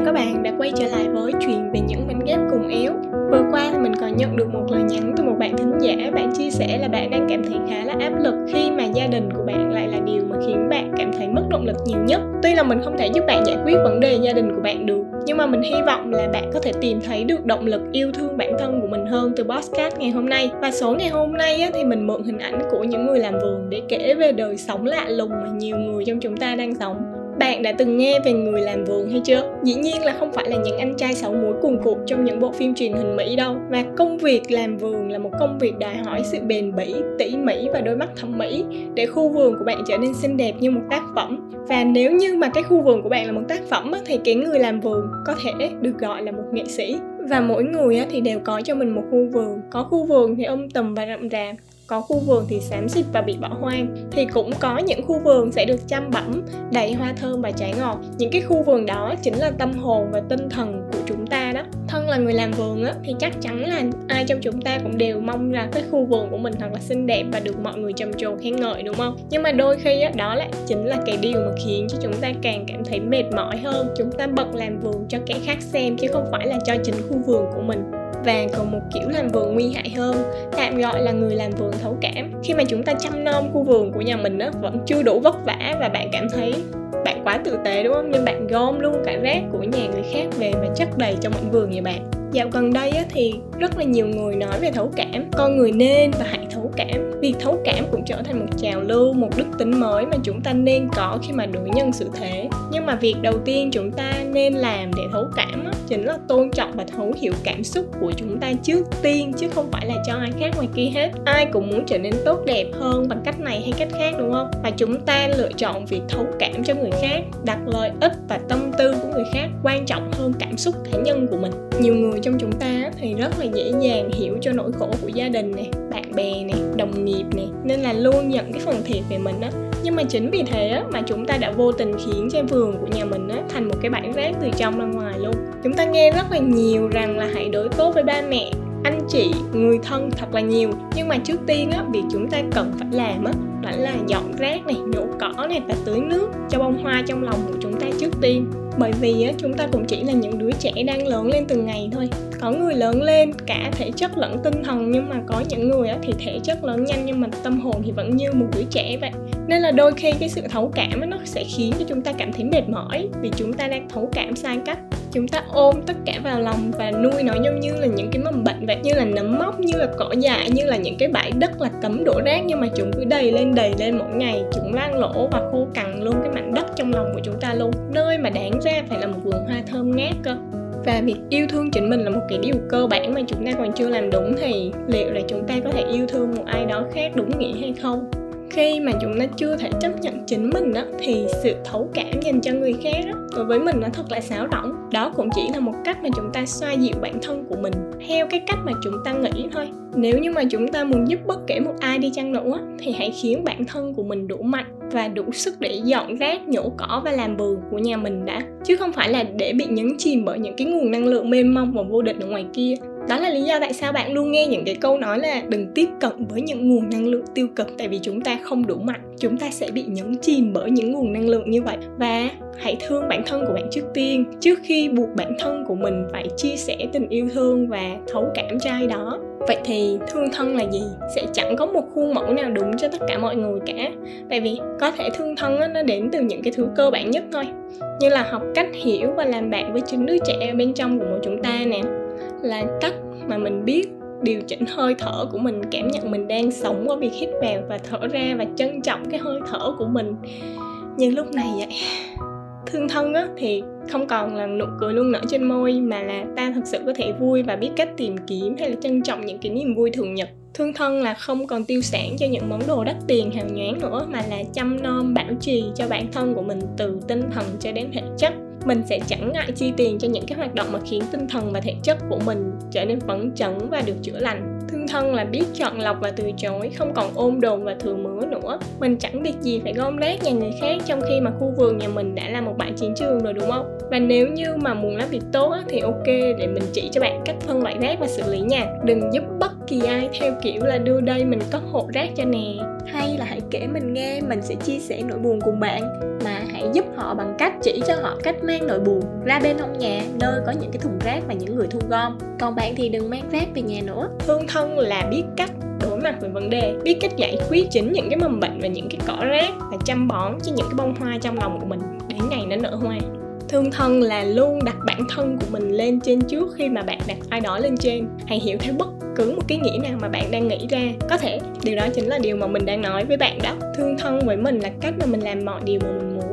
chào các bạn đã quay trở lại với chuyện về những mảnh ghép cùng yếu. Vừa qua thì mình còn nhận được một lời nhắn từ một bạn thính giả. Bạn chia sẻ là bạn đang cảm thấy khá là áp lực khi mà gia đình của bạn lại là điều mà khiến bạn cảm thấy mất động lực nhiều nhất. Tuy là mình không thể giúp bạn giải quyết vấn đề gia đình của bạn được Nhưng mà mình hy vọng là bạn có thể tìm thấy được động lực yêu thương bản thân của mình hơn từ podcast ngày hôm nay. Và số ngày hôm nay á, thì mình mượn hình ảnh của những người làm vườn để kể về đời sống lạ lùng mà nhiều người trong chúng ta đang sống bạn đã từng nghe về người làm vườn hay chưa? Dĩ nhiên là không phải là những anh trai sáu múi cuồng cuộc trong những bộ phim truyền hình Mỹ đâu. Và công việc làm vườn là một công việc đòi hỏi sự bền bỉ, tỉ mỉ và đôi mắt thẩm mỹ Để khu vườn của bạn trở nên xinh đẹp như một tác phẩm. Và nếu như mà cái khu vườn của bạn là một tác phẩm thì cái người làm vườn có thể được gọi là một nghệ sĩ. Và mỗi người thì đều có cho mình một khu vườn. Có khu vườn thì âm tầm và rậm rạp có khu vườn thì xám xịt và bị bỏ hoang, thì cũng có những khu vườn sẽ được chăm bẵm, đầy hoa thơm và trái ngọt. Những cái khu vườn đó chính là tâm hồn và tinh thần của chúng ta đó. Thân là người làm vườn á, thì chắc chắn là ai trong chúng ta cũng đều mong là cái khu vườn của mình thật là xinh đẹp và được mọi người trầm trồ khen ngợi, đúng không? Nhưng mà đôi khi á, đó lại chính là cái điều mà khiến cho chúng ta càng cảm thấy mệt mỏi hơn. Chúng ta bật làm vườn cho kẻ khác xem, chứ không phải là cho chính khu vườn của mình và còn một kiểu làm vườn nguy hại hơn. Tạm gọi là người làm vườn thấu cảm. Khi mà chúng ta chăm nom khu vườn của nhà mình á vẫn chưa đủ vất vả và bạn cảm thấy bạn quá tự tế đúng không? Nhưng bạn gom luôn cả rác của nhà người khác về và chất đầy trong mảnh vườn nhà bạn. Dạo gần đây á, thì rất là nhiều người nói về thấu cảm. Con người nên và hãy thấu cảm. Việc thấu cảm cũng trở thành một trào lưu một đức tính mới mà chúng ta nên có khi mà đối nhân xử thế. Nhưng mà việc đầu tiên chúng ta nên làm để thấu cảm á, chính là tôn trọng và thấu hiểu cảm xúc của chúng ta trước tiên chứ không phải là cho ai khác ngoài kia hết. Ai cũng muốn trở nên tốt đẹp hơn bằng cách này hay cách khác đúng không? Và chúng ta lựa chọn việc thấu cảm cho người khác đặt lợi ích và tâm tư của người khác quan trọng hơn cảm xúc cá nhân của mình. Nhiều người trong chúng ta thì rất là dễ dàng hiểu cho nỗi khổ của gia đình này bạn bè này đồng nghiệp này nên là luôn nhận cái phần thiệt về mình á. Nhưng mà chính vì thế á, mà chúng ta đã vô tình khiến cho vườn của nhà mình á, thành cái bãi rác từ trong ra ngoài luôn. Chúng ta nghe rất là nhiều rằng là hãy đối tốt với ba mẹ anh chị người thân thật là nhiều. Nhưng mà trước tiên á việc chúng ta cần phải làm á đó là dọn rác này nhổ cỏ này và tưới nước cho bông hoa trong lòng của chúng ta trước tiên. Bởi vì á, chúng ta cũng chỉ là những đứa trẻ đang lớn lên từng ngày thôi. Có người lớn lên cả thể chất lẫn tinh thần nhưng mà có những người á, thì thể chất lớn nhanh nhưng mà tâm hồn thì vẫn như một đứa trẻ vậy nên là đôi khi cái sự thấu cảm nó sẽ khiến cho chúng ta cảm thấy mệt mỏi vì chúng ta đang thấu cảm sai cách. Chúng ta ôm tất cả vào lòng và nuôi nó giống như là những cái mầm bệnh vậy, như là nấm mốc, như là cỏ dại, như là những cái bãi đất là cấm đổ rác, nhưng mà chúng cứ đầy lên đầy lên mỗi ngày. Chúng lan lỗ và khô cằn luôn cái mảnh đất trong lòng của chúng ta luôn. Nơi mà đáng ra phải là một vườn hoa thơm ngát cơ. Và việc yêu thương chính mình là một cái điều cơ bản mà chúng ta còn chưa làm đúng thì liệu là chúng ta có thể yêu thương một ai đó khác đúng nghĩa hay không? Khi mà chúng ta chưa thể chấp nhận chính mình đó thì sự thấu cảm dành cho người khác đó, đối với mình nó thật là xáo động đó cũng chỉ là một cách mà chúng ta xoa dịu bản thân của mình theo cái cách mà chúng ta nghĩ thôi nếu như mà chúng ta muốn giúp bất kể một ai đi chăng nữa, thì hãy khiến bản thân của mình đủ mạnh và đủ sức để dọn rác, nhổ cỏ và làm vườn của nhà mình đã. Chứ không phải là để bị nhấn chìm bởi những cái nguồn năng lượng mênh mông và vô định ở ngoài kia. Đó là lý do tại sao bạn luôn nghe những cái câu nói là đừng tiếp cận với những nguồn năng lượng tiêu cực, tại vì chúng ta không đủ mạnh, chúng ta sẽ bị nhấn chìm bởi những nguồn năng lượng như vậy. Và hãy thương bản thân của bạn trước tiên, trước khi buộc bản thân của mình phải chia sẻ tình yêu thương và thấu cảm cho ai đó vậy thì thương thân là gì? Sẽ chẳng có một khuôn mẫu nào đúng cho tất cả mọi người cả. Tại vì có thể thương thân á, nó đến từ những cái thứ cơ bản nhất thôi. Như là học cách hiểu và làm bạn với chính đứa trẻ bên trong của mỗi chúng ta nè. Là cách mà mình biết điều chỉnh hơi thở của mình cảm nhận mình đang sống qua việc hít vào và thở ra và trân trọng cái hơi thở của mình. Như lúc này vậy thương thân á, thì không còn là nụ cười luôn nở trên môi, mà là ta thực sự có thể vui và biết cách tìm kiếm hay là trân trọng những cái niềm vui thường nhật. Thương thân là không còn tiêu sản cho những món đồ đắt tiền hào nhoáng nữa, mà là chăm nom, bảo trì cho bản thân của mình từ tinh thần cho đến thể chất. Mình sẽ chẳng ngại chi tiền cho những cái hoạt động mà khiến tinh thần và thể chất của mình trở nên phấn chấn và được chữa lành thương thân là biết chọn lọc và từ chối không còn ôm đồn và thừa mứa nữa. Mình chẳng việc gì phải gom rác nhà người khác trong khi mà khu vườn nhà mình đã là một bãi chiến trường rồi đúng không? Và nếu như mà muốn làm việc tốt á, thì ok để mình chỉ cho bạn cách phân loại rác và xử lý nha. Đừng giúp bất kỳ ai theo kiểu là đưa đây mình cất hộ rác cho nè. Hay là hãy kể mình nghe mình sẽ chia sẻ nỗi buồn cùng bạn hãy giúp họ bằng cách chỉ cho họ cách mang nỗi buồn ra bên hông nhà, nơi có những cái thùng rác và những người thu gom. Còn bạn thì đừng mang rác về nhà nữa. Thương thân là biết cách đối mặt với vấn đề, biết cách giải quyết chính những cái mầm bệnh và những cái cỏ rác và chăm bón cho những cái bông hoa trong lòng của mình đến ngày nó nở hoa. Thương thân là luôn đặt bản thân của mình lên trên trước khi mà bạn đặt ai đó lên trên. Hãy hiểu theo bất cứ một cái nghĩ nào mà bạn đang nghĩ ra. Có thể, điều đó chính là điều mà mình đang nói với bạn đó. Thương thân với mình là cách mà mình làm mọi điều mà mình muốn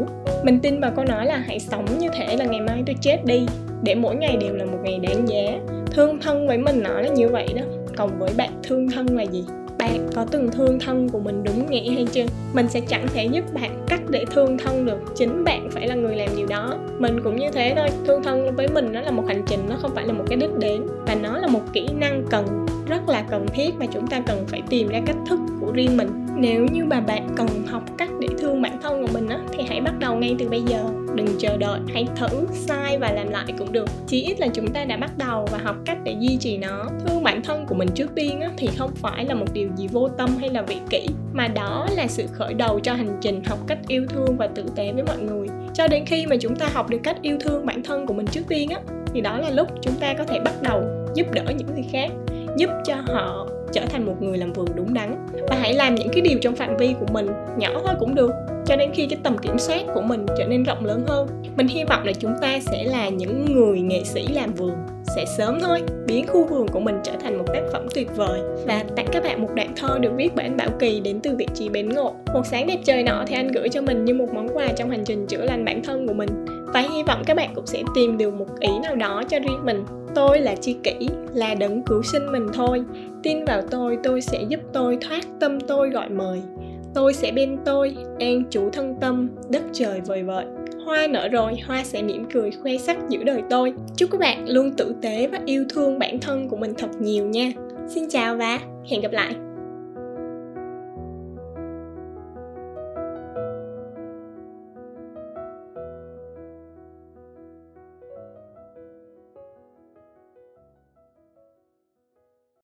mình tin vào câu nói là hãy sống như thể là ngày mai tôi chết đi. Để mỗi ngày đều là một ngày đáng giá. Thương thân với mình nó là như vậy đó. Còn với bạn, thương thân là gì? Bạn có từng thương thân của mình đúng nghĩa hay chưa? Mình sẽ chẳng thể giúp bạn cách để thương thân được. Chính bạn phải là người làm điều đó. Mình cũng như thế thôi. Thương thân với mình nó là một hành trình, nó không phải là một cái đích đến. Và nó là một kỹ năng cần rất là cần thiết mà chúng ta cần phải tìm ra cách thức của riêng mình. Nếu như mà bạn cần học cách để thương bản thân của mình á thì hãy bắt đầu ngay từ bây giờ. Đừng chờ đợi hãy thử sai và làm lại cũng được. Chỉ ít là chúng ta đã bắt đầu và học cách để duy trì nó. Thương bản thân của mình trước tiên á, thì không phải là một điều gì vô tâm hay là vị kỷ mà đó là sự khởi đầu cho hành trình học cách yêu thương và tử tế với mọi người. Cho đến khi mà chúng ta học được cách yêu thương bản thân của mình trước tiên á thì đó là lúc chúng ta có thể bắt đầu giúp đỡ những người khác giúp cho họ trở thành một người làm vườn đúng đắn. Và hãy làm những cái điều trong phạm vi của mình, nhỏ thôi cũng được. Cho đến khi cái tầm kiểm soát của mình trở nên rộng lớn hơn, mình hy vọng là chúng ta sẽ là những người nghệ sĩ làm vườn sẽ sớm thôi, biến khu vườn của mình trở thành một tác phẩm tuyệt vời. Và tặng các bạn một đoạn thơ được viết bởi anh Bảo Kỳ đến từ vị trí bến ngộ. Một sáng đẹp trời nọ thì anh gửi cho mình như một món quà trong hành trình chữa lành bản thân của mình. Và hy vọng các bạn cũng sẽ tìm được một ý nào đó cho riêng mình tôi là chi kỷ, là đấng cứu sinh mình thôi. Tin vào tôi tôi sẽ giúp tôi thoát tâm tôi gọi mời. Tôi sẽ bên tôi, an chủ thân tâm, đất trời vời vợi. Hoa nở rồi, hoa sẽ mỉm cười, khoe sắc giữa đời tôi. Chúc các bạn luôn tử tế và yêu thương bản thân của mình thật nhiều nha. Xin chào và hẹn gặp lại.